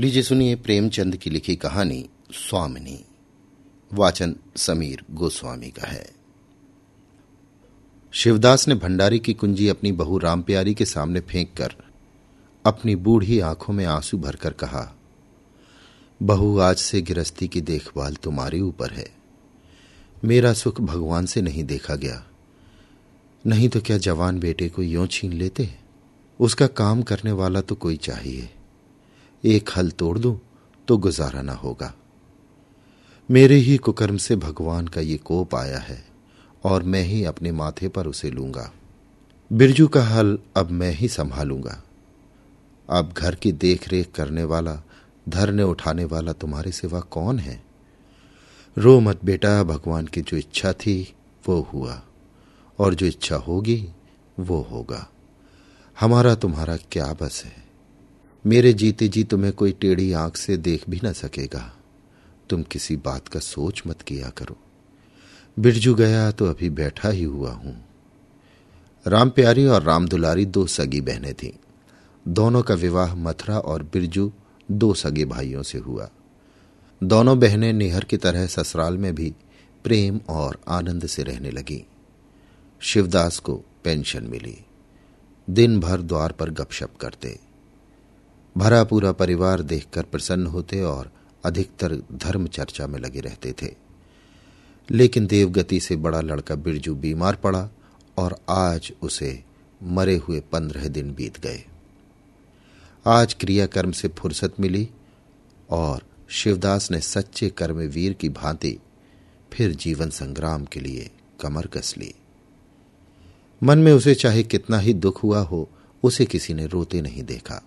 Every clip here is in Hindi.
लीजिए सुनिए प्रेमचंद की लिखी कहानी स्वामिनी। वाचन समीर गोस्वामी का है। शिवदास ने भंडारी की कुंजी अपनी बहू रामप्यारी के सामने फेंक कर अपनी बूढ़ी आँखों में आँसू भरकर कहा, बहू, आज से गृहस्थी की देखभाल तुम्हारे ऊपर है। मेरा सुख भगवान से नहीं देखा गया। नहीं तो क्या जवान बेटे को यों छीन लेते? उसका काम करने वाला तो कोई चाहिए। एक हल तोड़ दूँ तो गुजारा ना होगा। मेरे ही कुकर्म से भगवान का ये कोप आया है, और मैं ही अपने माथे पर उसे लूँगा। बिरजू का हल अब मैं ही संभालूँगा। अब घर की देख रेख करने वाला, धरने उठाने वाला तुम्हारे सिवा कौन है? रो मत बेटा, भगवान की जो इच्छा थी, वो हुआ, और जो इच्छा होगी, वो होगा। हमारा तुम्हारा क्या बस है? मेरे जीते जी तुम्हें कोई टेढ़ी आँख से देख भी ना सकेगा। तुम किसी बात का सोच मत किया करो। बिरजू गया तो अभी बैठा ही हुआ हूँ। राम प्यारी और राम दुलारी दो सगी बहनें थीं। दोनों का विवाह मथुरा और बिरजू दो सगे भाइयों से हुआ। दोनों बहनें निहर की तरह ससुराल में भी प्रेम और आनंद से रहने लगी। शिवदास को पेंशन मिली। दिन भर द्वार पर गपशप करते। भरा पूरा परिवार देखकर प्रसन्न होते और अधिकतर धर्म चर्चा में लगे रहते थे। लेकिन देवगति से बड़ा लड़का बिरजू बीमार पड़ा और आज उसे मरे हुए पंद्रह दिन बीत गए। आज क्रियाकर्म से फुर्सत मिली और शिवदास ने सच्चे कर्मवीर की भांति फिर जीवन संग्राम के लिए कमर कस ली। मन में उसे चाहे कितना ही दुख हुआ हो, उसे किसी ने रोते नहीं देखा।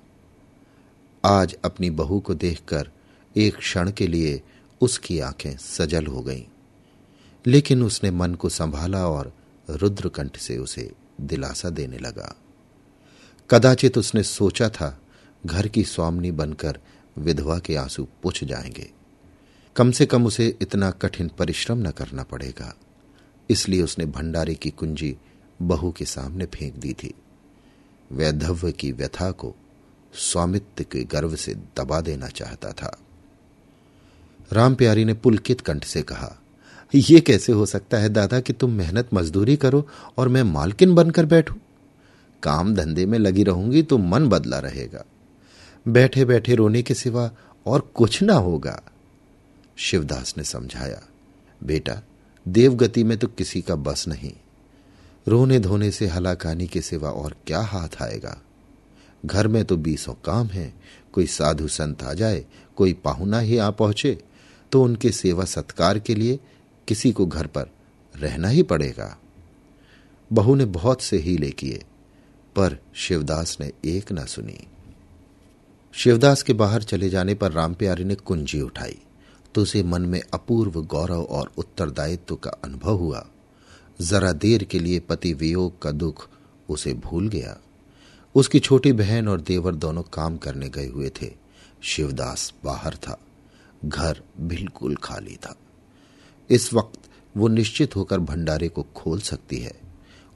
आज अपनी बहू को देखकर एक क्षण के लिए उसकी आँखें सजल हो गईं। लेकिन उसने मन को संभाला और रुद्रकंठ से उसे दिलासा देने लगा। कदाचित उसने सोचा था, घर की स्वामनी बनकर विधवा के आँसू पुछ जाएँगे। कम से कम उसे इतना कठिन परिश्रम न करना पड़ेगा। इसलिए उसने भंडारे की कुंजी बहू के सामने फेंक दी थी। वैधव्य की व्यथा को स्वामित्व के गर्व से दबा देना चाहता था। राम प्यारी ने पुलकित कंठ से कहा यह कैसे हो सकता है दादा कि तुम मेहनत मजदूरी करो और मैं मालकिन बनकर बैठूं? काम धंधे में लगी रहूँगी तो मन बदला रहेगा। बैठे बैठे रोने के सिवा और कुछ ना होगा। शिवदास ने समझाया, बेटा, देवगति में तो किसी का बस नहीं। रोने धोने से हलाकानी के सिवा और क्या हाथ आएगा? घर में तो बीसों काम है। कोई साधु संत आ जाए, कोई पाहुना ही आ पहुँचे तो उनके सेवा सत्कार के लिए किसी को घर पर रहना ही पड़ेगा। बहू ने बहुत से हीले किए, पर शिवदास ने एक न सुनी। शिवदास के बाहर चले जाने पर राम प्यारी ने कुंजी उठाई तो उसे मन में अपूर्व गौरव और उत्तरदायित्व का अनुभव हुआ। जरा देर के लिए पति वियोग का दुख उसे भूल गया। उसकी छोटी बहन और देवर दोनों काम करने गए हुए थे। शिवदास बाहर था, घर बिल्कुल खाली था। इस वक्त वो निश्चित होकर भंडारे को खोल सकती है।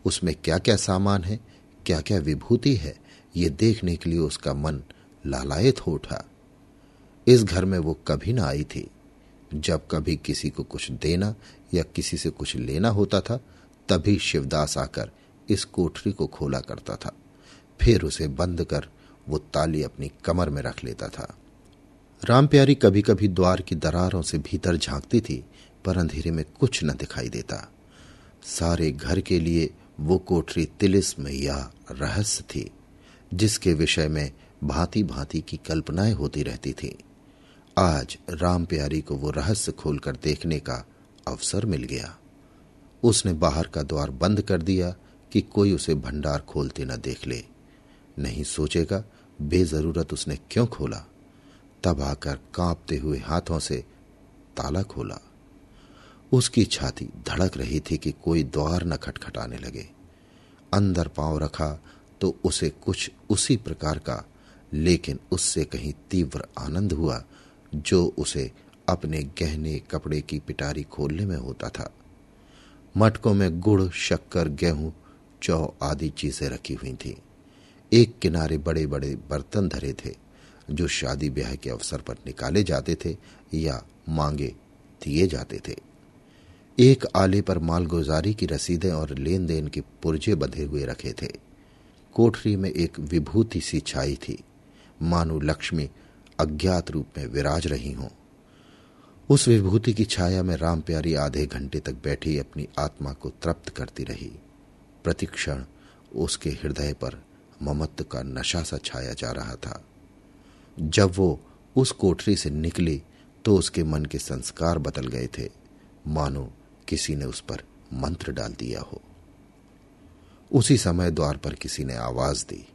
उसमें क्या क्या सामान है क्या क्या विभूति है, ये देखने के लिए उसका मन लालायत हो उठा। इस घर में वो कभी ना आई थी। जब कभी किसी को कुछ देना या किसी से कुछ लेना होता था, तभी शिवदास आकर इस कोठरी को खोला करता था। फिर उसे बंद कर वो ताली अपनी कमर में रख लेता था। राम प्यारी कभी कभी द्वार की दरारों से भीतर झांकती थी, पर अंधेरे में कुछ न दिखाई देता। सारे घर के लिए वो कोठरी तिलिस्म या रहस्य थी, जिसके विषय में भांति भांति की कल्पनाएँ होती रहती थी। आज राम प्यारी को वो रहस्य खोलकर देखने का अवसर मिल गया। उसने बाहर का द्वार बंद कर दिया कि कोई उसे भंडार खोलते न देख ले। नहीं सोचेगा, बेजरूरत उसने क्यों खोला? तब आकर कांपते हुए हाथों से ताला खोला। उसकी छाती धड़क रही थी कि कोई द्वार न खटखटाने लगे। अंदर पाँव रखा तो उसे कुछ उसी प्रकार का, लेकिन उससे कहीं तीव्र आनंद हुआ, जो उसे अपने गहने कपड़े की पिटारी खोलने में होता था। मटकों में गुड़, शक्कर, गेहूँ, चौ आदि चीज़ें रखी हुई थी। एक किनारे बड़े बड़े बर्तन धरे थे, जो शादी ब्याह के अवसर पर निकाले जाते थे या मांगे दिए जाते थे। एक आले पर मालगुजारी की रसीदें और लेन देन के पुर्जे बंधे हुए रखे थे। कोठरी में एक विभूति सी छाई थी। मानो लक्ष्मी अज्ञात रूप में विराज रही हों। उस विभूति की छाया में राम प्यारी आधे घंटे तक बैठी अपनी आत्मा को तृप्त करती रही। प्रतिक्षण उसके हृदय पर ममत्व का नशा सा छाया जा रहा था। जब वो उस कोठरी से निकली तो उसके मन के संस्कार बदल गए थे। मानो किसी ने उस पर मंत्र डाल दिया हो। उसी समय द्वार पर किसी ने आवाज़ दी।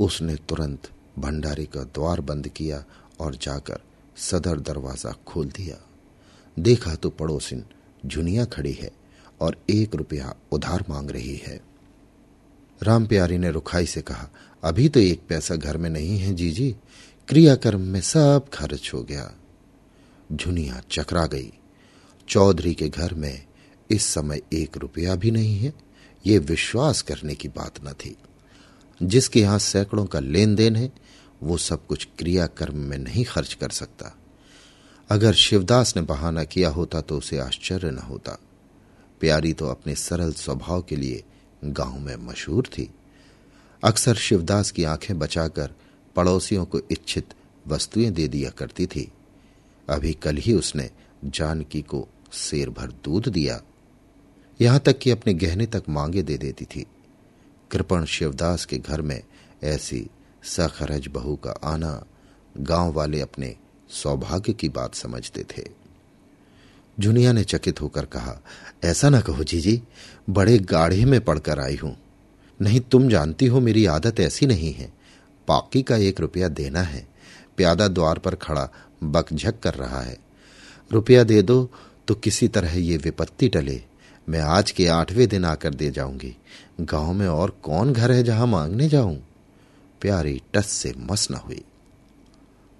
उसने तुरंत भंडारी का द्वार बंद किया और जाकर सदर दरवाज़ा खोल दिया। देखा तो पड़ोसिन झुनिया खड़ी है और एक रुपया उधार मांग रही है। राम प्यारी ने रुखाई से कहा, अभी तो एक पैसा घर में नहीं है, जीजी। क्रियाकर्म में सब खर्च हो गया। झुनिया चकरा गई। चौधरी के घर में इस समय एक रुपया भी नहीं है। ये विश्वास करने की बात न थी। जिसके यहाँ सैकड़ों का लेन देन है, वो सब कुछ क्रियाकर्म में नहीं खर्च कर सकता। अगर शिवदास ने बहाना किया होता तो उसे आश्चर्य न होता। प्यारी तो अपने सरल स्वभाव के लिए गाँव में मशहूर थी। अक्सर शिवदास की आँखें बचाकर पड़ोसियों को इच्छित वस्तुएँ दे दिया करती थी। अभी कल ही उसने जानकी को शेर भर दूध दिया। यहाँ तक कि अपने गहने तक मांगे दे देती थी। कृपण शिवदास के घर में ऐसी सखरज बहू का आना गाँव वाले अपने सौभाग्य की बात समझते थे। जुनिया ने चकित होकर कहा, ऐसा ना कहो जीजी, बड़े गाढ़े में पड़कर आई हूँ। नहीं, तुम जानती हो मेरी आदत ऐसी नहीं है। पाकी का एक रुपया देना है। प्यादा द्वार पर खड़ा बकझक कर रहा है। रुपया दे दो तो किसी तरह ये विपत्ति टले। मैं आज के आठवें दिन आकर दे जाऊँगी। गाँव में और कौन घर है जहाँ मांगने जाऊँ? प्यारी टस से मस न हुई।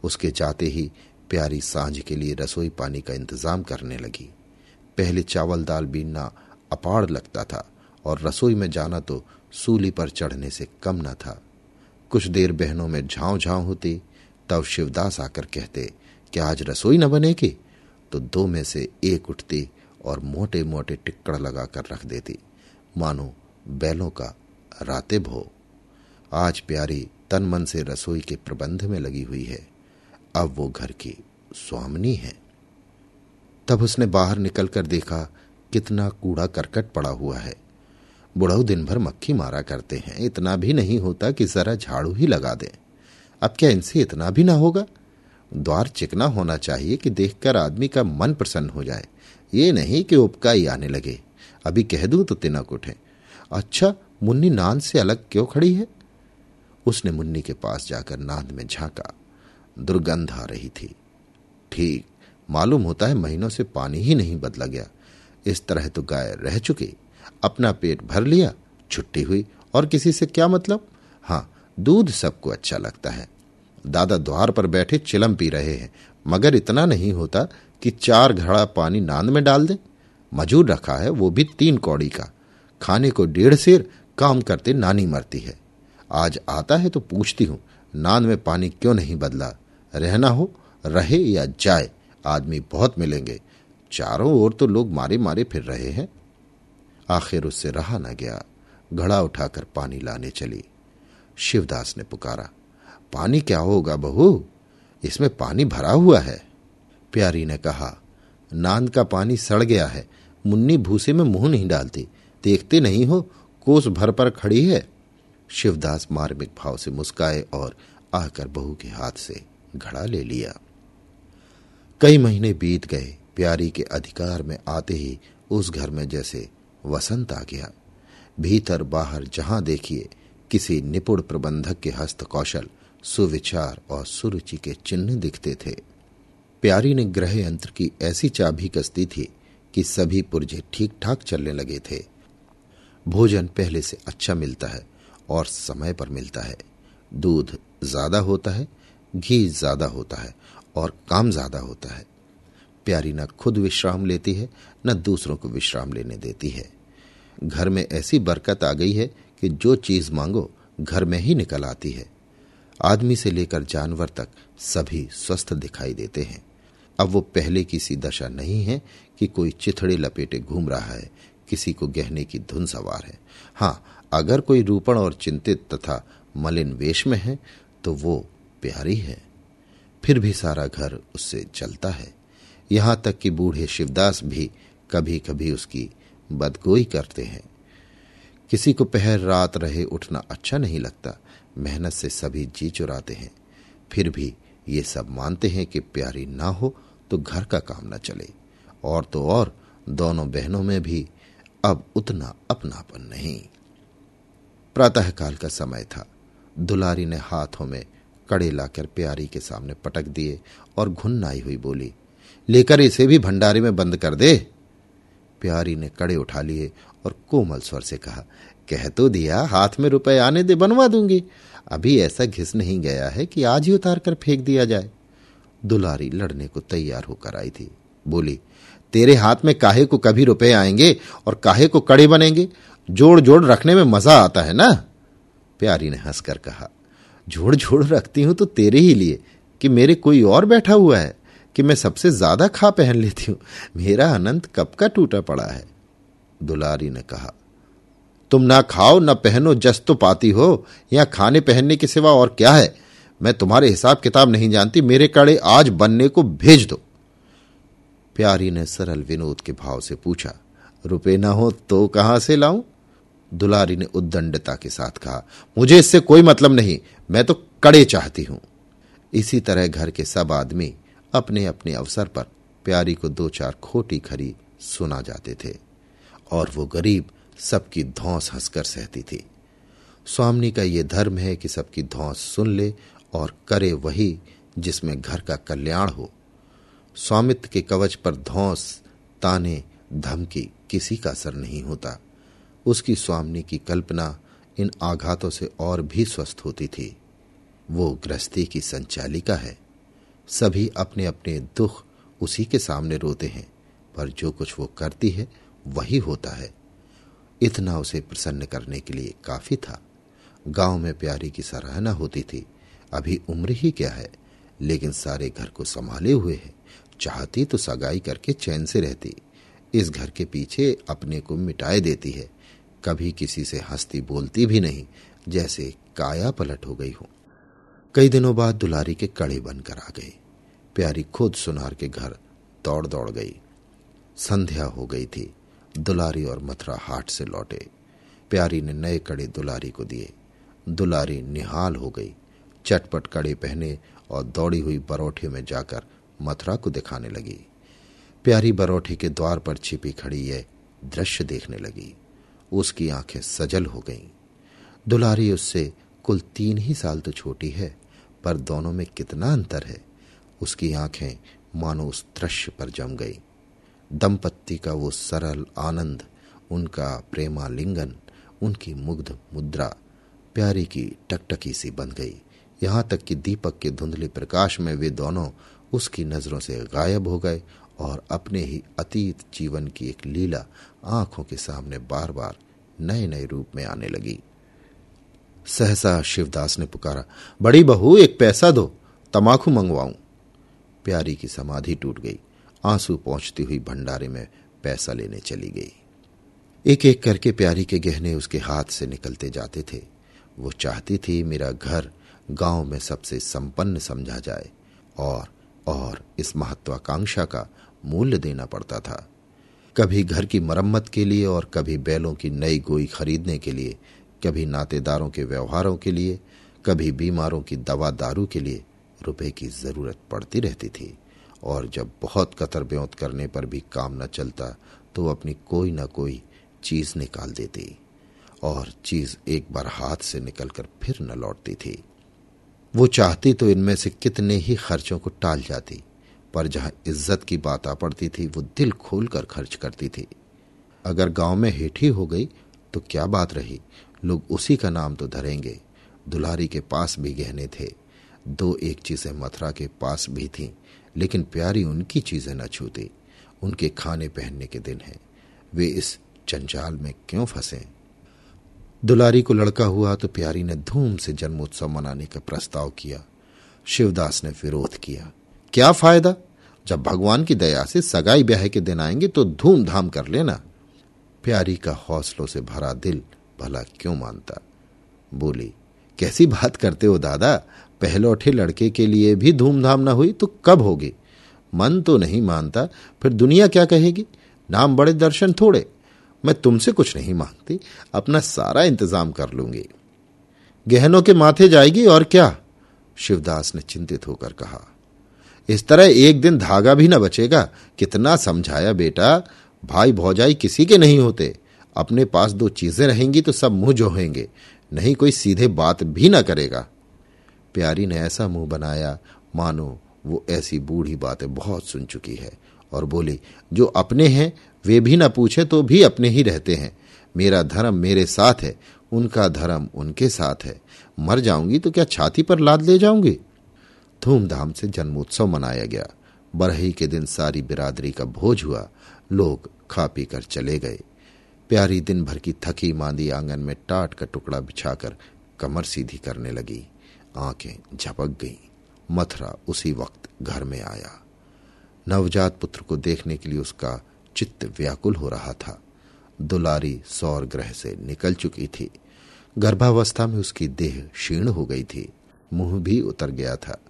उसके जाते ही प्यारी साँझ के लिए रसोई पानी का इंतज़ाम करने लगी। पहले चावल दाल बीनना अपाड़ लगता था और रसोई में जाना तो सूली पर चढ़ने से कम न था। कुछ देर बहनों में झांव झांव होती, तब शिवदास आकर कहते कि आज रसोई न बनेगी? तो दो में से एक उठती और मोटे मोटे टिक्कड़ लगाकर रख देती, मानो बैलों का राते भो आज प्यारी तन मन से रसोई के प्रबंध में लगी हुई है। अब वो घर की स्वामिनी है। तब उसने बाहर निकलकर देखा, कितना कूड़ा करकट पड़ा हुआ है। बुढ़ऊ दिन भर मक्खी मारा करते हैं, इतना भी नहीं होता कि जरा झाड़ू ही लगा दें। अब क्या इनसे इतना भी ना होगा? द्वार चिकना होना चाहिए कि देखकर आदमी का मन प्रसन्न हो जाए। ये नहीं कि उपका ही आने लगे। अभी कह दूँ तो तिनक उठे। अच्छा मुन्नी नान से अलग क्यों खड़ी है? उसने मुन्नी के पास जाकर नांद में झांका। दुर्गंध आ रही थी। ठीक, मालूम होता है महीनों से पानी ही नहीं बदला गया। इस तरह तो गाय रह चुकी, अपना पेट भर लिया, छुट्टी हुई, और किसी से क्या मतलब? हाँ दूध सबको अच्छा लगता है। दादा द्वार पर बैठे चिलम पी रहे हैं, मगर इतना नहीं होता कि चार घड़ा पानी नांद में डाल दे। मजूर रखा है, वो भी तीन कौड़ी का। खाने को डेढ़ सेर काम करते नानी मरती है। आज आता है तो पूछती हूँ, नांद में पानी क्यों नहीं बदला? रहना हो, रहे या जाए, आदमी बहुत मिलेंगे। चारों ओर तो लोग मारे मारे फिर रहे हैं। आखिर उससे रहा न गया। घड़ा उठाकर पानी लाने चली। शिवदास ने पुकारा, पानी क्या होगा बहू? इसमें पानी भरा हुआ है। प्यारी ने कहा नांद का पानी सड़ गया है। मुन्नी भूसे में मुँह नहीं डालती। देखते नहीं हो, कोस भर पर खड़ी है। शिवदास मार्मिक भाव से मुस्काए और आकर बहू के हाथ से घड़ा ले लिया। कई महीने बीत गए, प्यारी के अधिकार में आते ही उस घर में जैसे वसंत आ गया। भीतर बाहर जहाँ देखिए, किसी निपुण प्रबंधक के हस्त कौशल, सुविचार और सुरुचि के चिन्ह दिखते थे। प्यारी ने ग्रह यंत्र की ऐसी चाबी कसती थी कि सभी पुर्जे ठीक ठाक चलने लगे थे। भोजन पहले से अच्छा मिलता है और समय पर मिलता है। दूध ज़्यादा होता है घी ज़्यादा होता है और काम ज़्यादा होता है। प्यारी न खुद विश्राम लेती है, न दूसरों को विश्राम लेने देती है। घर में ऐसी बरकत आ गई है कि जो चीज़ मांगो, घर में ही निकल आती है। आदमी से लेकर जानवर तक सभी स्वस्थ दिखाई देते हैं। अब वो पहले की सी दशा नहीं है कि कोई चिथड़े लपेटे घूम रहा है, किसी को गहने की धुन सवार है। हाँ अगर कोई रूपण और चिंतित तथा मलिन वेश में है तो वो प्यारी है। फिर भी सारा घर उससे चलता है। यहाँ तक कि बूढ़े शिवदास भी कभी कभी उसकी बदगोई करते हैं। किसी को पहर रात रहे उठना अच्छा नहीं लगता। मेहनत से सभी जी चुराते हैं। फिर भी ये सब मानते हैं कि प्यारी ना हो तो घर का काम ना चले। और तो और, दोनों बहनों में भी अब उतना अपनापन नहीं। प्रातःकाल का समय था। दुलारी ने हाथों में कड़े लाकर प्यारी के सामने पटक दिए और घुन्नाई हुई बोली, लेकर इसे भी भंडारे में बंद कर दे। प्यारी ने कड़े उठा लिए और कोमल स्वर से कहा, कह तो दिया, हाथ में रुपए आने दे, बनवा दूँगी। अभी ऐसा घिस नहीं गया है कि आज ही उतार कर फेंक दिया जाए। दुलारी लड़ने को तैयार होकर आई थी। बोली, तेरे हाथ में काहे को कभी रुपए आएँगे और काहे को कड़े बनेंगे? जोड़ जोड़ रखने में मज़ा आता है ना? प्यारी ने हंसकर कहा जोड़ झोड़ रखती हूँ तो तेरे ही लिए, कि मेरे कोई और बैठा हुआ है, कि मैं सबसे ज़्यादा खा पहन लेती हूँ। मेरा अनंत कब का टूटा पड़ा है? दुलारी ने कहा, तुम ना खाओ, ना पहनो, जस तो पाती हो, या खाने पहनने के सिवा और क्या है? मैं तुम्हारे हिसाब किताब नहीं जानती, मेरे कड़े आज बनने को भेज दो। प्यारी ने सरल विनोद के भाव से पूछा, रुपए ना हो तो कहाँ से लाऊं? दुलारी ने उद्दंडता के साथ कहा, मुझे इससे कोई मतलब नहीं, मैं तो कड़े चाहती हूँ। इसी तरह घर के सब आदमी अपने अपने अवसर पर प्यारी को दो चार खोटी खरी सुना जाते थे, और वो गरीब सबकी धौस हंसकर सहती थी। स्वामी का ये धर्म है कि सबकी धौस सुन ले और करे वही जिसमें घर का कल्याण हो। स्वामित्व के कवच पर धौस ताने धमकी किसी का असर नहीं होता। उसकी स्वामी की कल्पना इन आघातों से और भी स्वस्थ होती थी। वो गृहस्थी की संचालिका है। सभी अपने अपने दुख उसी के सामने रोते हैं, पर जो कुछ वो करती है, वही होता है। इतना उसे प्रसन्न करने के लिए काफ़ी था। गाँव में प्यारी की सराहना होती थी। अभी उम्र ही क्या है? लेकिन सारे घर को संभाले हुए है। चाहती तो सगाई करके चैन से रहती। इस घर के पीछे अपने को मिटाए देती है। कभी किसी से हंसती बोलती भी नहीं, जैसे काया पलट हो गई हो। कई दिनों बाद दुलारी के कड़े बनकर आ गए प्यारी खुद सुनार के घर दौड़ दौड़ गई। संध्या हो गई थी। दुलारी और मथुरा हाट से लौटे। प्यारी ने नए कड़े दुलारी को दिए। दुलारी निहाल हो गई। चटपट कड़े पहने और दौड़ी हुई बरोठे में जाकर मथुरा को दिखाने लगी। प्यारी बरोठे के द्वार पर छिपी खड़ी यह दृश्य देखने लगी। उसकी आँखें सजल हो गईं। दुलारी उससे, कुल तीन ही साल तो छोटी है, पर दोनों में कितना अंतर है? उसकी आँखें, मानो उस दृश्य पर जम गई। दंपत्ति का वो सरल आनंद, उनका प्रेमालिंगन, उनकी मुग्ध मुद्रा, प्यारी की टकटकी सी बन गई। यहाँ तक कि दीपक के धुंधले प्रकाश में वे दोनों उसकी नज़रों से गायब हो गए और अपने ही अतीत जीवन की एक लीला आँखों के सामने बार बार नए नए रूप में आने लगी। सहसा शिवदास ने पुकारा, बड़ी बहू, एक पैसा दो तमाकू मंगवाऊं। प्यारी की समाधि टूट गई। आँसू पहुँचती हुई भंडारे में पैसा लेने चली गई। एक एक करके प्यारी के गहने उसके हाथ से निकलते जाते थे। वो चाहती थी, मेरा घर गाँव में सबसे संपन्न समझा जाए और और इस महत्वाकांक्षा का मूल्य देना पड़ता था। कभी घर की मरम्मत के लिए और कभी बैलों की नई गोई खरीदने के लिए, कभी नातेदारों के व्यवहारों के लिए, कभी बीमारों की दवा दारू के लिए रुपए की ज़रूरत पड़ती रहती थी। और जब बहुत कतर ब्योत करने पर भी काम न चलता तो अपनी कोई ना कोई चीज़ निकाल देती और चीज़ एक बार हाथ से निकलकर फिर न लौटती थी। वो चाहती तो इनमें से कितने ही खर्चों को टाल जाती। पर जहाँ इज़्ज़त की बात आ पड़ती थी, वो दिल खोलकर खर्च करती थी। अगर गाँव में हेठी हो गई तो क्या बात रही? लोग उसी का नाम तो धरेंगे। दुलारी के पास भी गहने थे। दो एक चीज़ें मथुरा के पास भी थीं, लेकिन प्यारी उनकी चीज़ें न छूती। उनके खाने पहनने के दिन हैं। वे इस जंजाल में क्यों फंसे? दुलारी को लड़का हुआ तो प्यारी ने धूम से जन्मोत्सव मनाने का प्रस्ताव किया। शिवदास ने विरोध किया। क्या फ़ायदा? जब भगवान की दया से सगाई ब्याह के दिन आएँगे तो धूमधाम कर लेना। प्यारी का हौसलों से भरा दिल भला क्यों मानता? बोली, कैसी बात करते हो दादा? पहलौठे लड़के के लिए भी धूमधाम ना हुई तो कब होगी? मन तो नहीं मानता, फिर दुनिया क्या कहेगी? नाम बड़े दर्शन थोड़े। मैं तुमसे कुछ नहीं मांगती, अपना सारा इंतज़ाम कर लूँगी। गहनों के माथे जाएगी और क्या? शिवदास ने चिंतित होकर कहा इस तरह एक दिन धागा भी न बचेगा। कितना समझाया बेटा। भाई भौजाई किसी के नहीं होते। अपने पास दो चीज़ें रहेंगी तो सब मुँह जोहेंगे। नहीं कोई सीधे बात भी ना करेगा। प्यारी ने ऐसा मुँह बनाया। मानो, वो ऐसी बूढ़ी बातें बहुत सुन चुकी है। और बोली, जो अपने हैं, वे भी ना पूछे तो भी अपने ही रहते हैं। मेरा धर्म मेरे साथ है। उनका धर्म उनके साथ है। मर जाऊँगी तो क्या छाती पर लाद ले जाऊँगी? धूमधाम से जन्मोत्सव मनाया गया। बरही के दिन सारी बिरादरी का भोज हुआ। लोग खा पी कर चले गए। प्यारी दिन भर की थकी मांदी आँगन में टाट का टुकड़ा बिछाकर कमर सीधी करने लगी। आँखें झपक गईं। मथुरा उसी वक्त घर में आया। नवजात पुत्र को देखने के लिए उसका चित्त व्याकुल हो रहा था। दुलारी सौर ग्रह से निकल चुकी थी। गर्भावस्था में उसकी देह क्षीण हो गई थी। मुँह भी उतर गया था।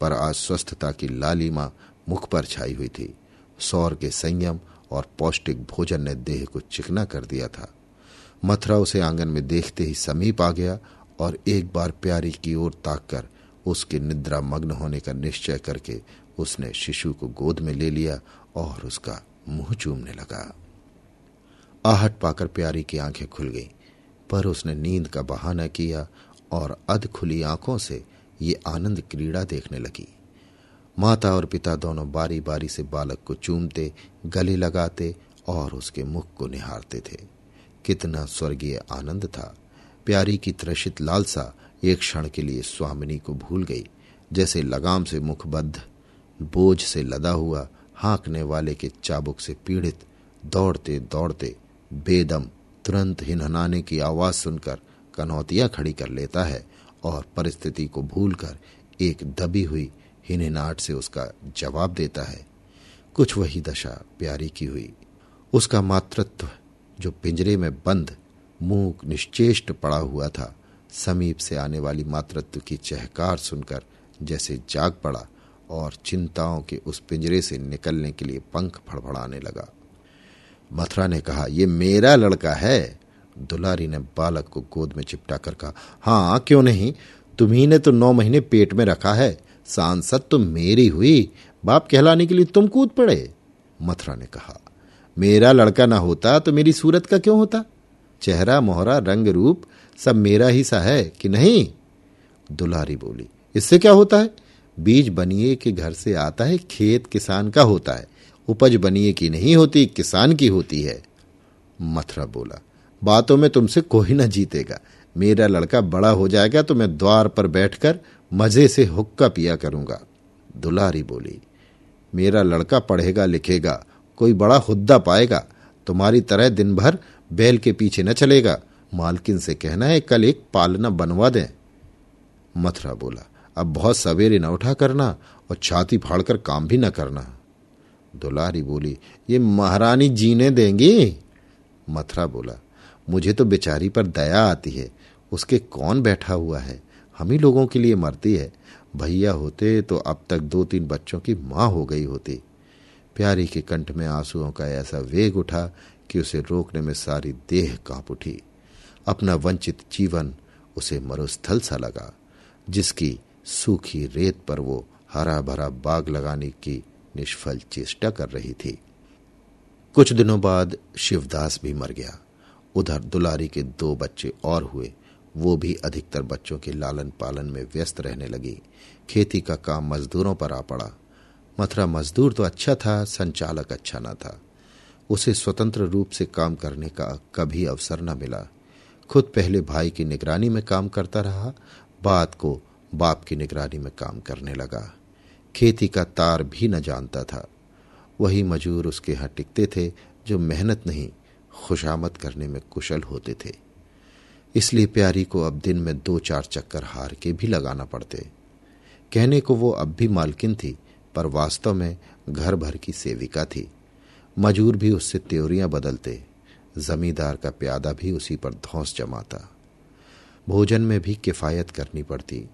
पर आज स्वस्थता की लालिमा मुख पर छाई हुई थी। सौर के संयम और पौष्टिक भोजन ने देह को चिकना कर दिया था। मथुरा उसे आँगन में देखते ही समीप आ गया और एक बार प्यारी की ओर ताककर उसके निद्रा मग्न होने का निश्चय करके उसने शिशु को गोद में ले लिया और उसका मुँह चूमने लगा। आहट पाकर प्यारी की आँखें खुल गईं, पर उसने नींद का बहाना किया और अध खुली आँखों से ये आनंद क्रीड़ा देखने लगी। माता और पिता दोनों बारी बारी से बालक को चूमते, गले लगाते और उसके मुख को निहारते थे। कितना स्वर्गीय आनंद था। प्यारी की त्रषित लालसा एक क्षण के लिए स्वामिनी को भूल गई, जैसे लगाम से मुखबद्ध, बोझ से लदा हुआ, हाँकने वाले के चाबुक से पीड़ित दौड़ते दौड़ते बेदम तुरंत हिनहनाने की आवाज़ सुनकर कनौतियाँ खड़ी कर लेता है। और परिस्थिति को भूलकर एक दबी हुई हिननाट से उसका जवाब देता है। कुछ वही दशा प्यारी की हुई। उसका मातृत्व जो पिंजरे में बंद मुँह निश्चेष्ट पड़ा हुआ था, समीप से आने वाली मातृत्व की चहकार सुनकर जैसे जाग पड़ा और चिंताओं के उस पिंजरे से निकलने के लिए पंख फड़फड़ाने लगा। मथुरा ने कहा यह मेरा लड़का है। दुलारी ने बालक को गोद में चिपटा कर कहा हाँ क्यों नहीं? तुम्ही ने तो नौ महीने पेट में रखा है। सांसद तो मेरी हुई। बाप कहलाने के लिए तुम कूद पड़े। मथुरा ने कहा, मेरा लड़का ना होता तो मेरी सूरत का क्यों होता? चेहरा, मोहरा, रंग रूप सब मेरा ही सा है कि नहीं? दुलारी बोली, इससे क्या होता है? बीज बनिए के घर से आता है, खेत किसान का होता है। उपज बनिए की नहीं होती, किसान की होती है। मथुरा बोला बातों में तुमसे कोई ना जीतेगा। मेरा लड़का बड़ा हो जाएगा तो मैं द्वार पर बैठकर मज़े से हुक्का पिया करूँगा। दुलारी बोली, मेरा लड़का पढ़ेगा लिखेगा, कोई बड़ा हुद्दा पाएगा, तुम्हारी तरह दिन भर बैल के पीछे न चलेगा। मालकिन से कहना है, कल एक पालना बनवा दें। मथुरा बोला, अब बहुत सवेरे न उठा करना और छाती फाड़कर काम भी न करना। दुलारी बोली, ये महारानी जीने देंगी? मथुरा बोला मुझे तो बेचारी पर दया आती है। उसके कौन बैठा हुआ है? हम ही लोगों के लिए मरती है। भैया होते तो अब तक दो तीन बच्चों की माँ हो गई होती। प्यारी के कंठ में आंसुओं का ऐसा वेग उठा कि उसे रोकने में सारी देह काँप उठी। अपना वंचित जीवन उसे मरुस्थल सा लगा, जिसकी सूखी रेत पर वो हरा भरा बाग लगाने की निष्फल चेष्टा कर रही थी। कुछ दिनों बाद शिवदास भी मर गया। उधर दुलारी के दो बच्चे और हुए। वो भी अधिकतर बच्चों के लालन पालन में व्यस्त रहने लगी। खेती का काम मजदूरों पर आ पड़ा। मथुरा मजदूर तो अच्छा था, संचालक अच्छा न था। उसे स्वतंत्र रूप से काम करने का कभी अवसर न मिला। खुद पहले भाई की निगरानी में काम करता रहा, बाद को बाप की निगरानी में काम करने लगा। खेती का तार भी न जानता था। वही मजूर उसके यहाँ टिकते थे, जो मेहनत नहीं खुशामद करने में कुशल होते थे। इसलिए प्यारी को अब दिन में दो चार चक्कर हार के भी लगाना पड़ते। कहने को वो अब भी मालकिन थी, पर वास्तव में घर भर की सेविका थी। मजूर भी उससे त्योरियाँ बदलते, जमींदार का प्यादा भी उसी पर धौस जमाता। भोजन में भी किफायत करनी पड़ती,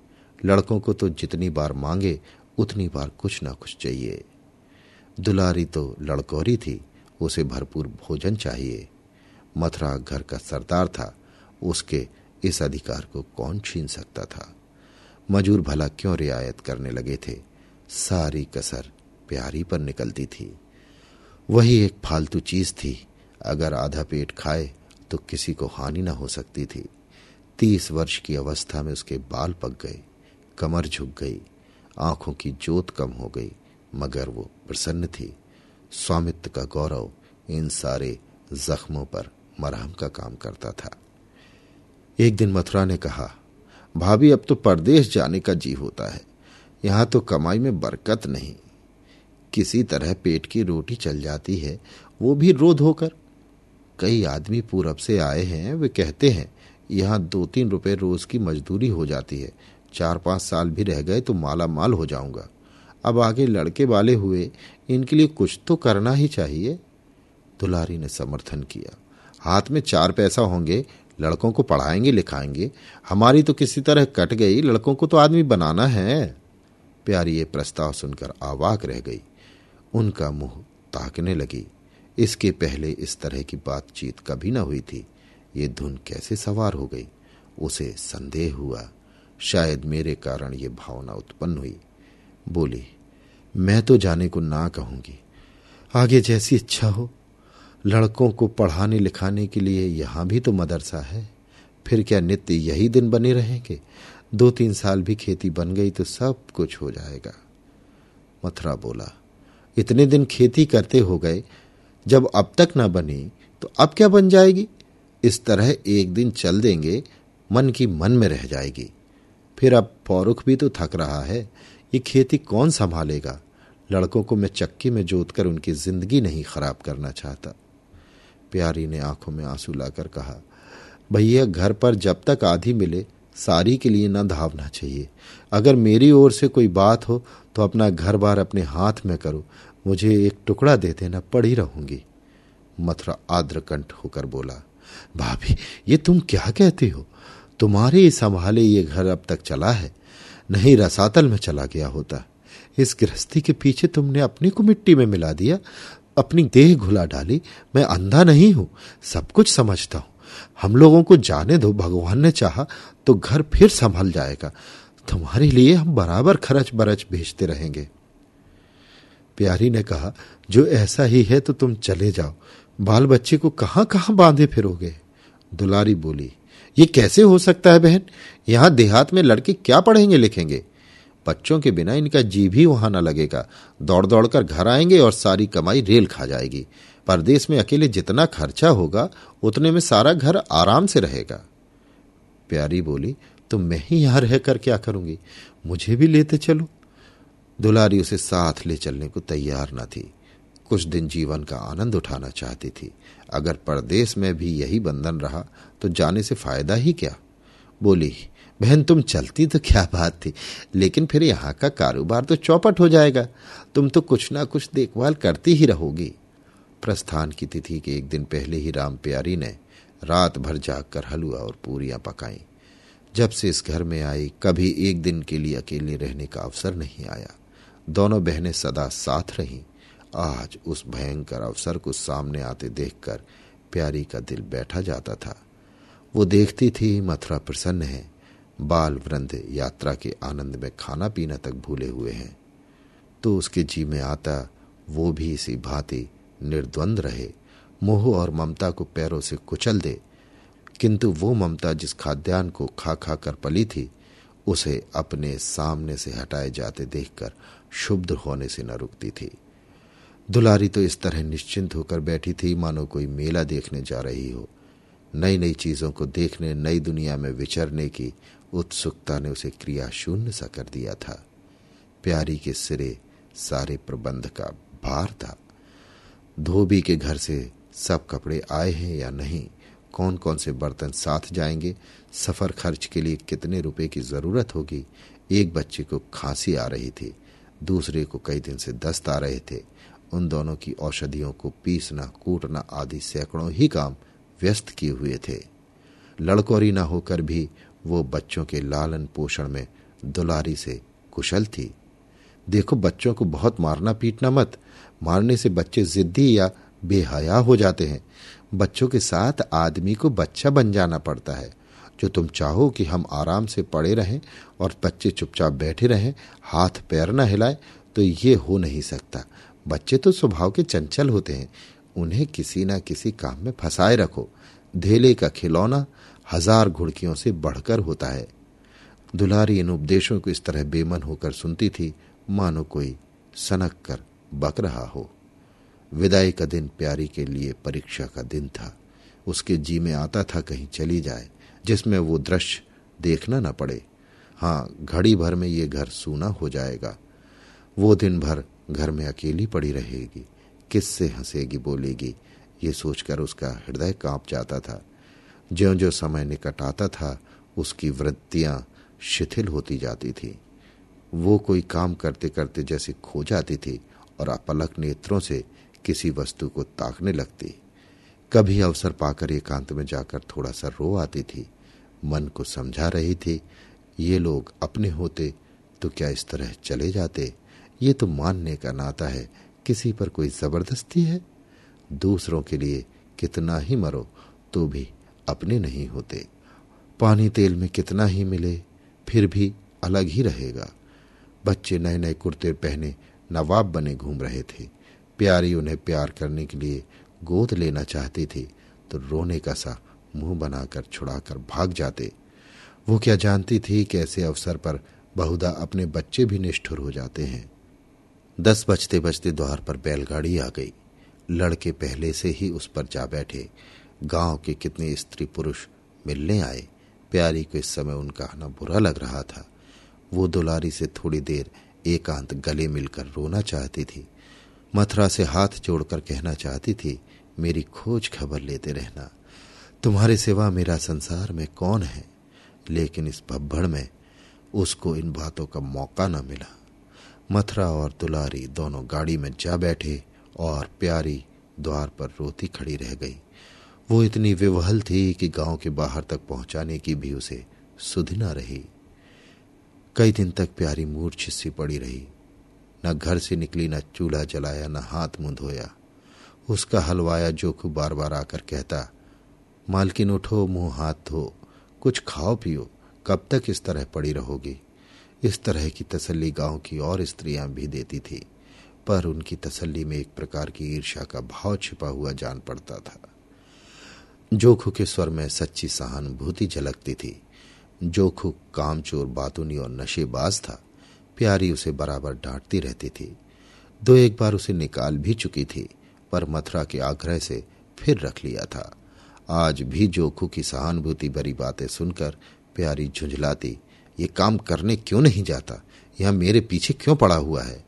लड़कों को तो जितनी बार मांगे, उतनी बार कुछ ना कुछ चाहिए। दुलारी तो लड़कोरी थी उसे भरपूर भोजन चाहिए। मथुरा घर का सरदार था, उसके इस अधिकार को कौन छीन सकता था? मजूर भला क्यों रियायत करने लगे थे? सारी कसर प्यारी पर निकलती थी। वही एक फालतू चीज़ थी, अगर आधा पेट खाए तो किसी को हानि न हो सकती थी। तीस वर्ष की अवस्था में उसके बाल पक गए, कमर झुक गई, आँखों की जोत कम हो गई, मगर वो प्रसन्न थी। स्वामित्व का गौरव इन सारे जख्मों पर मरहम का काम करता था। एक दिन मथुरा ने कहा, भाभी, अब तो परदेश जाने का जी होता है। यहाँ तो कमाई में बरकत नहीं। किसी तरह पेट की रोटी चल जाती है, वो भी रोध होकर। कई आदमी पूरब से आए हैं, वे कहते हैं, यहाँ दो तीन रुपए रोज की मजदूरी हो जाती है। चार पाँच साल भी रह गए तो माला माल हो जाऊँगा। अब आगे लड़के वाले हुए, इनके लिए कुछ तो करना ही चाहिए। दुलारी ने समर्थन किया। हाथ में चार पैसा होंगे, लड़कों को पढ़ाएँगे, लिखाएँगे। हमारी तो किसी तरह कट गई, लड़कों को तो आदमी बनाना है। प्यारी ये प्रस्ताव सुनकर आवाक रह गई। उनका मुँह ताकने लगी। इसके पहले इस तरह की बातचीत कभी न हुई थी। ये धुन कैसे सवार हो गई? उसे संदेह हुआ। शायद मेरे कारण ये भावना उत्पन्न हुई। बोली मैं तो जाने को ना कहूँगी। आगे जैसी इच्छा हो। लड़कों को पढ़ाने लिखाने के लिए यहाँ भी तो मदरसा है। फिर क्या नित्य यही दिन बने रहेंगे? दो तीन साल भी खेती बन गई तो सब कुछ हो जाएगा। मथुरा बोला, इतने दिन खेती करते हो गए। जब अब तक ना बनी तो अब क्या बन जाएगी? इस तरह एक दिन चल देंगे, मन की मन में रह जाएगी। फिर अब फौरुख भी तो थक रहा है। ये खेती कौन संभालेगा? लड़कों को मैं चक्की में जोत कर उनकी ज़िंदगी नहीं खराब करना चाहता। प्यारी ने आँखों में आँसू लाकर कहा, भैया, घर पर जब तक आधी मिले, सारी के लिए न धावना चाहिए। अगर मेरी ओर से कोई बात हो तो अपना घर बार अपने हाथ में करो। मुझे एक टुकड़ा दे देना, पड़ी रहूँगी। मथुरा आद्रकंठ होकर बोला, भाभी, ये तुम क्या कहती हो? तुम्हारे संभाले ये घर अब तक चला है। नहीं, रसातल में चला गया होता। इस गृहस्थी के पीछे तुमने अपनी को मिट्टी में मिला दिया, अपनी देह घुला डाली, मैं अंधा नहीं हूँ, सब कुछ समझता हूँ। हम लोगों को जाने दो, भगवान ने चाहा तो घर फिर संभल जाएगा। तुम्हारे लिए हम बराबर खरच बरच भेजते रहेंगे। प्यारी ने कहा, जो ऐसा ही है तो तुम चले जाओ। बाल बच्चे को कहाँ कहाँ बांधे फिरोगे? दुलारी बोली, ये कैसे हो सकता है बहन? यहाँ देहात में लड़के क्या पढ़ेंगे लिखेंगे बच्चों के बिना इनका जी भी वहाँ न लगेगा। दौड़ दौड़ कर घर आएँगे और सारी कमाई रेल खा जाएगी। परदेश में अकेले जितना खर्चा होगा, उतने में सारा घर आराम से रहेगा। प्यारी बोली तो मैं ही यहाँ रहकर क्या करूँगी? मुझे भी लेते चलो। दुलारी उसे साथ ले चलने को तैयार न थी। कुछ दिन जीवन का आनंद उठाना चाहती थी। अगर परदेश में भी यही बंधन रहा तो जाने से फ़ायदा ही क्या? बोली बहन, तुम चलती तो क्या बात थी? लेकिन फिर यहाँ का कारोबार तो चौपट हो जाएगा। तुम तो कुछ ना कुछ देखभाल करती ही रहोगी। प्रस्थान की तिथि के एक दिन पहले ही राम प्यारी ने रात भर जागकर हलवा और पूरियाँ पकाई। जब से इस घर में आई, कभी एक दिन के लिए अकेले रहने का अवसर नहीं आया। दोनों बहनें सदा साथ रहीं। आज उस भयंकर अवसर को सामने आते देखकर प्यारी का दिल बैठा जाता था। वो देखती थी, मथुरा प्रसन्न है। बाल वृंद यात्रा के आनंद में खाना पीना तक भूले हुए हैं। तो उसके जी में आता, वो भी इसी भांति निर्द्वंद रहे। मोह और ममता को पैरों से कुचल दे। किंतु वो ममता जिस खाद्यान्न को खा खा कर पली थी, उसे अपने सामने से हटाए जाते देखकर शुभ होने से न रुकती थी। दुलारी तो इस तरह निश्चिंत होकर बैठी थी, मानो कोई मेला देखने जा रही हो। नई नई चीज़ों को देखने, नई दुनिया में विचरने की उत्सुकता ने उसे क्रिया शून्य सा कर दिया था। प्यारी के सिरे सारे प्रबंध का भार था। धोबी के घर से सब कपड़े आए हैं या नहीं कौन कौन से बर्तन साथ जाएँगे, सफ़र खर्च के लिए कितने रुपए की ज़रूरत होगी, एक बच्चे को खांसी आ रही थी, दूसरे को कई दिन से दस्त आ रहे थे, उन दोनों की औषधियों को पीसना, कूटना आदि सैकड़ों ही काम व्यस्त किए हुए थे। लड़कोरी न होकर भी वो बच्चों के लालन पोषण में दुलारी से कुशल थी। देखो, बच्चों को बहुत मारना पीटना मत। मारने से बच्चे जिद्दी या बेहया हो जाते हैं। बच्चों के साथ आदमी को बच्चा बन जाना पड़ता है। जो तुम चाहो कि हम आराम से पड़े रहें और बच्चे चुपचाप बैठे रहें, हाथ पैर न हिलाए तो ये हो नहीं सकता। बच्चे तो स्वभाव के चंचल होते हैं। उन्हें किसी न किसी काम में फंसाए रखो। धेले का खिलौना हज़ार घुड़कियों से बढ़कर होता है। दुलारी इन उपदेशों को इस तरह बेमन होकर सुनती थी, मानो कोई सनक कर बक रहा हो। विदाई का दिन प्यारी के लिए परीक्षा का दिन था। उसके जी में आता था कहीं चली जाए, जिसमें वो दृश्य देखना न पड़े। हाँ घड़ी भर में ये घर सूना हो जाएगा। वो दिन भर घर में अकेली पड़ी रहेगी। किससे हंसेगी बोलेगी, ये सोचकर उसका हृदय काँप जाता था। ज्यो ज्यो समय निकट आता था, उसकी वृत्तियाँ शिथिल होती जाती थी। वो कोई काम करते करते जैसे खो जाती थी और अपलक नेत्रों से किसी वस्तु को ताकने लगती। कभी अवसर पाकर एकांत में जाकर थोड़ा सा रो आती थी। मन को समझा रही थी, ये लोग अपने होते तो क्या इस तरह चले जाते? ये तो मानने का नाता है, किसी पर कोई ज़बरदस्ती है? दूसरों के लिए कितना ही मरो तो भी अपने नहीं होते। पानी तेल में कितना ही मिले, फिर भी अलग ही रहेगा। बच्चे नए नए कुर्ते पहने नवाब बने घूम रहे थे। प्यारी उन्हें प्यार करने के लिए गोद लेना चाहती थी तो रोने का सा मुँह बनाकर छुड़ाकर भाग जाते। वो क्या जानती थी कि ऐसे अवसर पर बहुधा अपने बच्चे भी निष्ठुर हो जाते हैं। दस बजते बजते द्वार पर बैलगाड़ी आ गई। लड़के पहले से ही उस पर जा बैठे। गाँव के कितने स्त्री पुरुष मिलने आए। प्यारी को इस समय उनका आना बुरा लग रहा था। वो दुलारी से थोड़ी देर एकांत गले मिलकर रोना चाहती थी। मथुरा से हाथ जोड़कर कहना चाहती थी, मेरी खोज खबर लेते रहना। तुम्हारे सिवा मेरा संसार में कौन है? लेकिन इस भब्बड़ में उसको इन बातों का मौका न मिला। मथुरा और दुलारी दोनों गाड़ी में जा बैठे और प्यारी द्वार पर रोती खड़ी रह गई। वो इतनी विवहल थी कि गाँव के बाहर तक पहुँचाने की भी उसे सुध न रही। कई दिन तक प्यारी मूर्छ सी पड़ी रही। न घर से निकली, न चूल्हा जलाया, न हाथ मुँह धोया। उसका हलवाया जोखू बार बार आकर कहता, मालकिन उठो, मुँह हाथ धो, कुछ खाओ पियो, कब तक इस तरह पड़ी रहोगी? इस तरह की तसल्ली गाँव की और स्त्रियाँ भी देती थी, पर उनकी तसल्ली में एक प्रकार की ईर्ष्या का भाव छिपा हुआ जान पड़ता था। जोखू के स्वर में सच्ची सहानुभूति झलकती थी। जोखू कामचोर बातुनी और नशेबाज था। प्यारी उसे बराबर डांटती रहती थी। दो एक बार उसे निकाल भी चुकी थी, पर मथुरा के आग्रह से फिर रख लिया था। आज भी जोखू की सहानुभूति भरी बातें सुनकर प्यारी झुंझलाती, ये काम करने क्यों नहीं जाता? यह मेरे पीछे क्यों पड़ा हुआ है?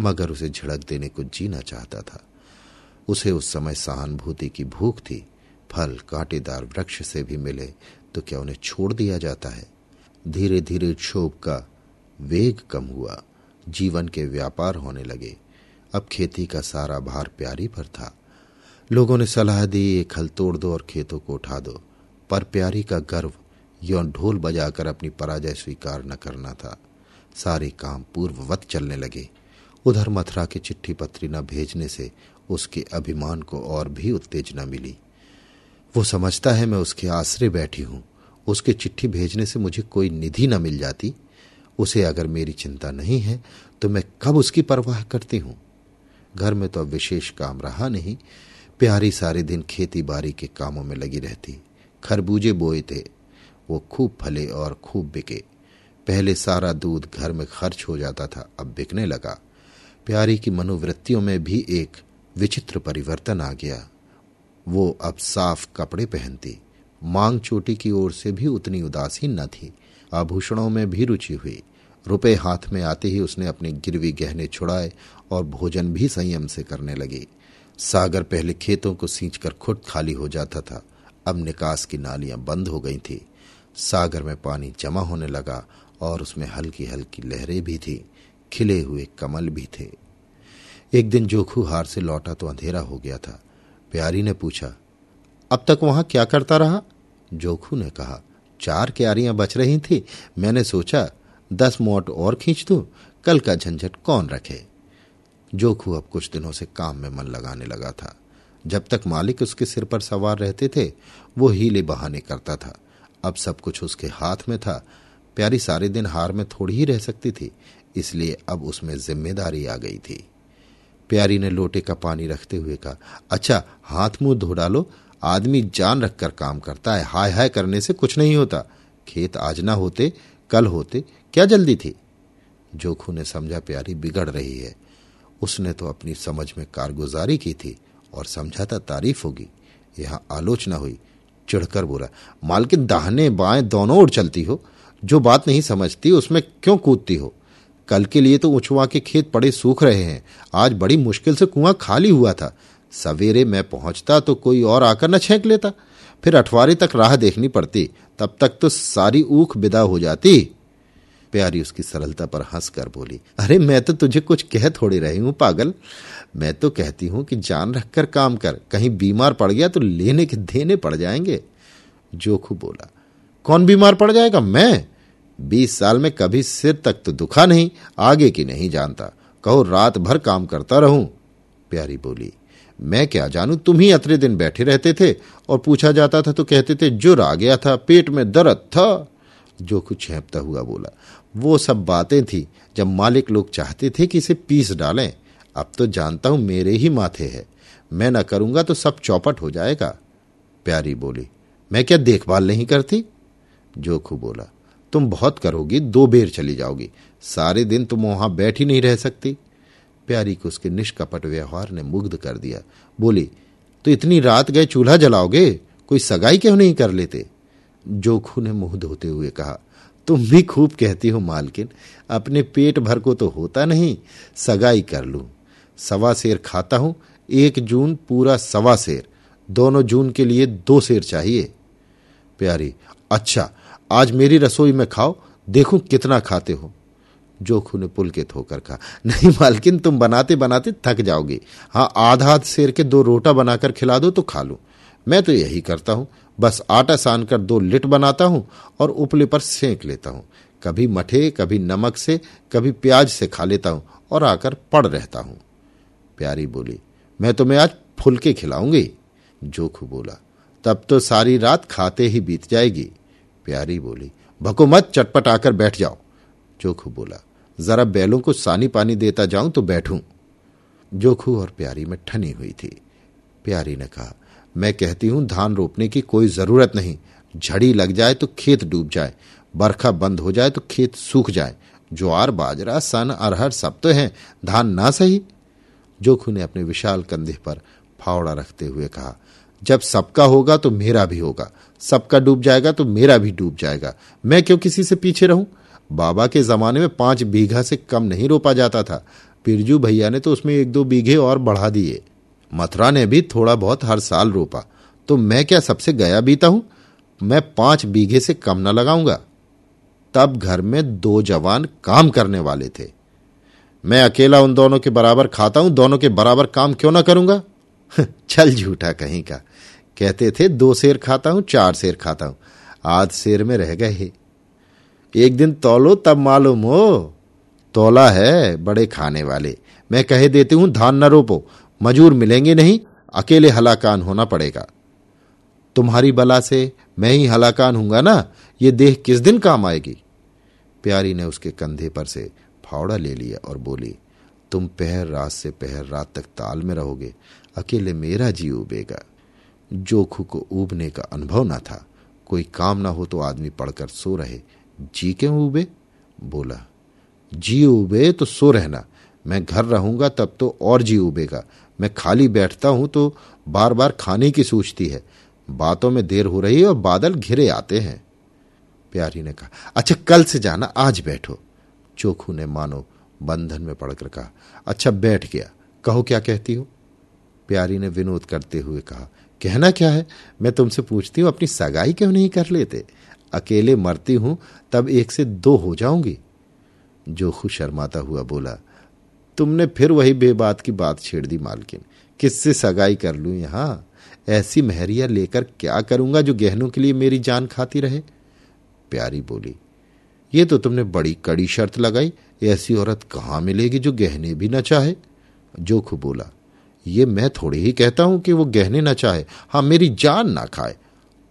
मगर उसे झड़क देने को जीना चाहता था। उसे उस समय सहानुभूति की भूख थी। फल कांटेदार वृक्ष से भी मिले तो क्या उन्हें छोड़ दिया जाता है? धीरे धीरे क्षोभ का वेग कम हुआ। जीवन के व्यापार होने लगे। अब खेती का सारा भार प्यारी पर था। लोगों ने सलाह दी, एक हल तोड़ दो और खेतों को उठा दो। पर प्यारी का गर्व, यौन ढोल बजाकर अपनी पराजय स्वीकार न करना था। सारे काम पूर्ववत चलने लगे। उधर मथुरा की चिट्ठी पत्री न भेजने से उसके अभिमान को और भी उत्तेजना मिली। वो समझता है मैं उसके आश्रय बैठी हूँ। उसके चिट्ठी भेजने से मुझे कोई निधि न मिल जाती। उसे अगर मेरी चिंता नहीं है तो मैं कब उसकी परवाह करती हूँ? घर में तो अब विशेष काम रहा नहीं। प्यारी सारे दिन खेती बाड़ी के कामों में लगी रहती। खरबूजे बोए थे। वो खूब फले और खूब बिके। पहले सारा दूध घर में खर्च हो जाता था, अब बिकने लगा। प्यारी की मनोवृत्तियों में भी एक विचित्र परिवर्तन आ गया। वो अब साफ़ कपड़े पहनती। मांग चोटी की ओर से भी उतनी उदासीन न थी। आभूषणों में भी रुचि हुई। रुपए हाथ में आते ही उसने अपने गिरवी गहने छुड़ाए और भोजन भी संयम से करने लगी। सागर पहले खेतों को सींचकर खुद खाली हो जाता था। अब निकास की नालियाँ बंद हो गई थी। सागर में पानी जमा होने लगा और उसमें हल्की हल्की लहरें भी थी। खिले हुए कमल भी थे। एक दिन जोखू हार से लौटा तो अंधेरा हो गया था। प्यारी ने पूछा, अब तक वहाँ क्या करता रहा? जोखू ने कहा, चार क्यारियाँ बच रही थी। मैंने सोचा, दस मोट और खींच दू, कल का झंझट कौन रखे? जोखू अब कुछ दिनों से काम में मन लगाने लगा था। जब तक मालिक उसके सिर पर सवार रहते थे, वो हीले बहाने करता था। अब सब कुछ उसके हाथ में था। प्यारी सारे दिन हार में थोड़ी ही रह सकती थी, इसलिए अब उसमें ज़िम्मेदारी आ गई थी। प्यारी ने लोटे का पानी रखते हुए कहा अच्छा हाथ मुँह धो डालो। आदमी जान रखकर काम करता है। हाय हाय करने से कुछ नहीं होता। खेत आज ना होते, कल होते। क्या जल्दी थी? जोखू ने समझा, प्यारी, बिगड़ रही है। उसने तो अपनी समझ में कारगुजारी की थी और समझा था तारीफ़ होगी। यहाँ आलोचना हुई। चिढ़कर बोला, मालकिन, दाहने बाएँ दोनों ओर चलती हो। जो बात नहीं समझती, उसमें क्यों कूदती हो? कल के लिए तो उछवा के खेत पड़े सूख रहे हैं। आज बड़ी मुश्किल से कुआँ खाली हुआ था। सवेरे मैं पहुँचता तो कोई और आकर न छेंक लेता। फिर अठवारे तक राह देखनी पड़ती। तब तक तो सारी ऊख विदा हो जाती। प्यारी उसकी सरलता पर हंसकर बोली, अरे, मैं तो तुझे कुछ कह थोड़ी रही हूँ, पागल। मैं तो कहती हूँ कि जान रखकर काम कर। कहीं बीमार पड़ गया तो लेने के, देने पड़ जाएँगे। जोखू बोला, कौन बीमार पड़ जाएगा? मैं? बीस साल में कभी सिर तक तो दुखा नहीं, आगे की नहीं जानता। कहो, रात भर काम करता रहूँ। प्यारी बोली, मैं क्या जानू, तुम ही अतरे दिन बैठे रहते थे और पूछा जाता था तो कहते थे जुर आ गया था, पेट में दर्द था। जो कुछ छेपता हुआ बोला, वो सब बातें थी, जब मालिक लोग चाहते थे कि इसे पीस डालें। अब तो जानता हूँ मेरे ही माथे है। मैं ना करूँगा तो सब चौपट हो जाएगा। प्यारी बोली, मैं क्या देखभाल नहीं करती? जोखू बोला तुम बहुत करोगी, दो बेर चली जाओगी। सारे दिन तुम वहाँ बैठ ही नहीं रह सकती। प्यारी को उसके निष्कपट व्यवहार ने मुग्ध कर दिया। बोली तो इतनी रात गए चूल्हा जलाओगे? कोई सगाई क्यों नहीं कर लेते? जोखू ने मुँह धोते हुए कहा, तुम भी खूब कहती हो मालकिन। अपने पेट भर को तो होता नहीं, सगाई कर लू। सवा शेर खाता हूँ, एक जून पूरा सवा शेर। दोनों जून के लिए दो शेर चाहिए। प्यारी अच्छा आज मेरी रसोई में खाओ, देखो कितना खाते हो। जोखू ने पुलकित होकर कहा, नहीं मालकिन, तुम बनाते बनाते थक जाओगे। हाँ आधा आध शेर के दो रोटा बनाकर खिला दो तो खा लो। मैं तो यही करता हूँ। बस आटा सान कर दो लिट बनाता हूँ और उपले पर सेंक लेता हूँ। कभी मठे, कभी नमक से, कभी प्याज से खा लेता हूँ और आकर पड़ रहता हूँ। प्यारी बोली, मैं तुम्हें आज फुलके खिलाऊँगी? जोखू बोला, तब तो सारी रात खाते ही बीत जाएगी। प्यारी बोली, भको मत, चटपट आकर बैठ जाओ। जोखू बोला, जरा बैलों को सानी पानी देता जाऊँ तो बैठूं। जोखू और प्यारी में ठनी हुई थी। प्यारी ने कहा, मैं कहती हूँ, धान रोपने की कोई ज़रूरत नहीं। झड़ी लग जाए तो खेत डूब जाए, बरखा बंद हो जाए तो खेत सूख जाए। ज्वार, बाजरा, सन, अरहर सब तो है, धान ना सही? जोखू ने अपने विशाल कंधे पर फावड़ा रखते हुए कहा जब सबका होगा तो मेरा भी होगा। सबका डूब जाएगा तो मेरा भी डूब जाएगा। मैं क्यों किसी से पीछे रहूँ? बाबा के जमाने में पाँच बीघा से कम नहीं रोपा जाता था। पिरजू भैया ने तो उसमें एक दो बीघे और बढ़ा दिए। मथुरा ने भी थोड़ा बहुत हर साल रोपा। तो मैं क्या सबसे गया बीता हूँ? मैं पाँच बीघे से कम न लगाऊँगा। तब घर में दो जवान काम करने वाले थे। मैं अकेला उन दोनों के बराबर खाता हूँ, दोनों के बराबर काम क्यों ना करूँगा? चल झूठा कहीं का। कहते थे, दो शेर खाता हूँ, चार शेर खाता हूँ। आध शेर में रह गए। एक दिन तोलो, तब मालूम हो, तोला है बड़े खाने वाले। मैं कह देती हूँ, धान न रोपो, मजूर मिलेंगे नहीं, अकेले हलाकान होना पड़ेगा। तुम्हारी बला से मैं ही हलाकान हूँगा ना, ये देह किस दिन काम आएगी? प्यारी ने उसके कंधे पर से फावड़ा ले लिया और बोली, तुम पहर रात से पहर रात तक ताल में रहोगे, अकेले मेरा जी उबेगा। जोखू को उबने का अनुभव न था। कोई काम ना हो तो आदमी पढ़कर सो रहे। जी क्यों उबे बोला, जी उबे तो सो रहना। मैं घर रहूँगा तब तो और जी उबेगा मैं खाली बैठता हूँ तो बार बार खाने की सोचती है। बातों में देर हो रही है और बादल घिरे आते हैं। प्यारी ने कहा अच्छा कल से जाना, आज बैठो। चोखू ने मानो बंधन में पड़कर कहा अच्छा बैठ गया। कहो क्या कहती हो? प्यारी ने विनोद करते हुए कहा कहना क्या है? मैं तुमसे पूछती हूँ, अपनी सगाई क्यों नहीं कर लेते? अकेले मरती हूँ, तब एक से दो हो जाऊँगी। जोखू शर्माता हुआ बोला, तुमने फिर वही बेबात की बात छेड़ दी मालकिन। किससे सगाई कर लू यहाँ? ऐसी महरिया लेकर क्या करूँगा जो गहनों के लिए मेरी जान खाती रहे? प्यारी बोली, ये तो तुमने बड़ी कड़ी शर्त लगाई, ऐसी औरत कहाँ मिलेगी जो गहने भी न चाहे? जोखू बोला ये मैं थोड़ी ही कहता हूँ कि वो गहने ना चाहे। हाँ मेरी जान ना खाए।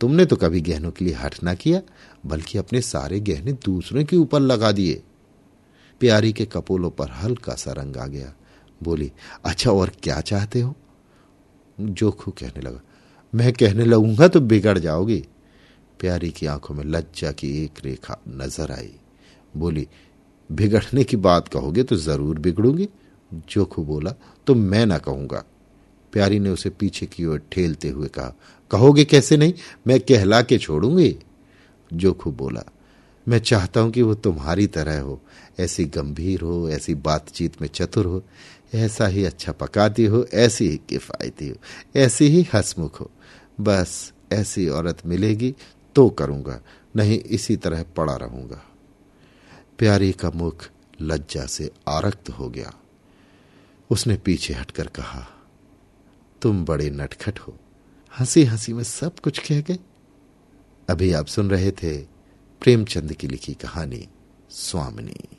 तुमने तो कभी गहनों के लिए हट ना किया, बल्कि अपने सारे गहने दूसरों के ऊपर लगा दिए। प्यारी के कपोलों पर हल्का सा रंग आ गया। बोली अच्छा और क्या चाहते हो? जोखू कहने लगा, मैं कहने लगूँगा तो बिगड़ जाओगी। प्यारी की आँखों में लज्जा की एक रेखा नज़र आई। बोली, बिगड़ने की बात कहोगे तो ज़रूर बिगड़ूँगी। जोखू बोला तो मैं ना कहूँगा। प्यारी ने उसे पीछे की ओर ठेलते हुए कहा, कहोगे कैसे नहीं? मैं कहला के छोड़ूँगी? जोखू बोला, मैं चाहता हूँ कि वो तुम्हारी तरह हो, ऐसी गंभीर हो, ऐसी बातचीत में चतुर हो, ऐसा ही अच्छा पकाती हो, ऐसी ही किफायती हो, ऐसी ही हसमुख हो। बस ऐसी औरत मिलेगी तो करूँगा, नहीं इसी तरह पड़ा रहूँगा। प्यारी का मुख लज्जा से आरक्त हो गया। उसने पीछे हटकर कहा, तुम बड़े नटखट हो। हँसी हँसी में सब कुछ कह गए। अभी आप सुन रहे थे प्रेमचंद की लिखी कहानी, स्वामिनी।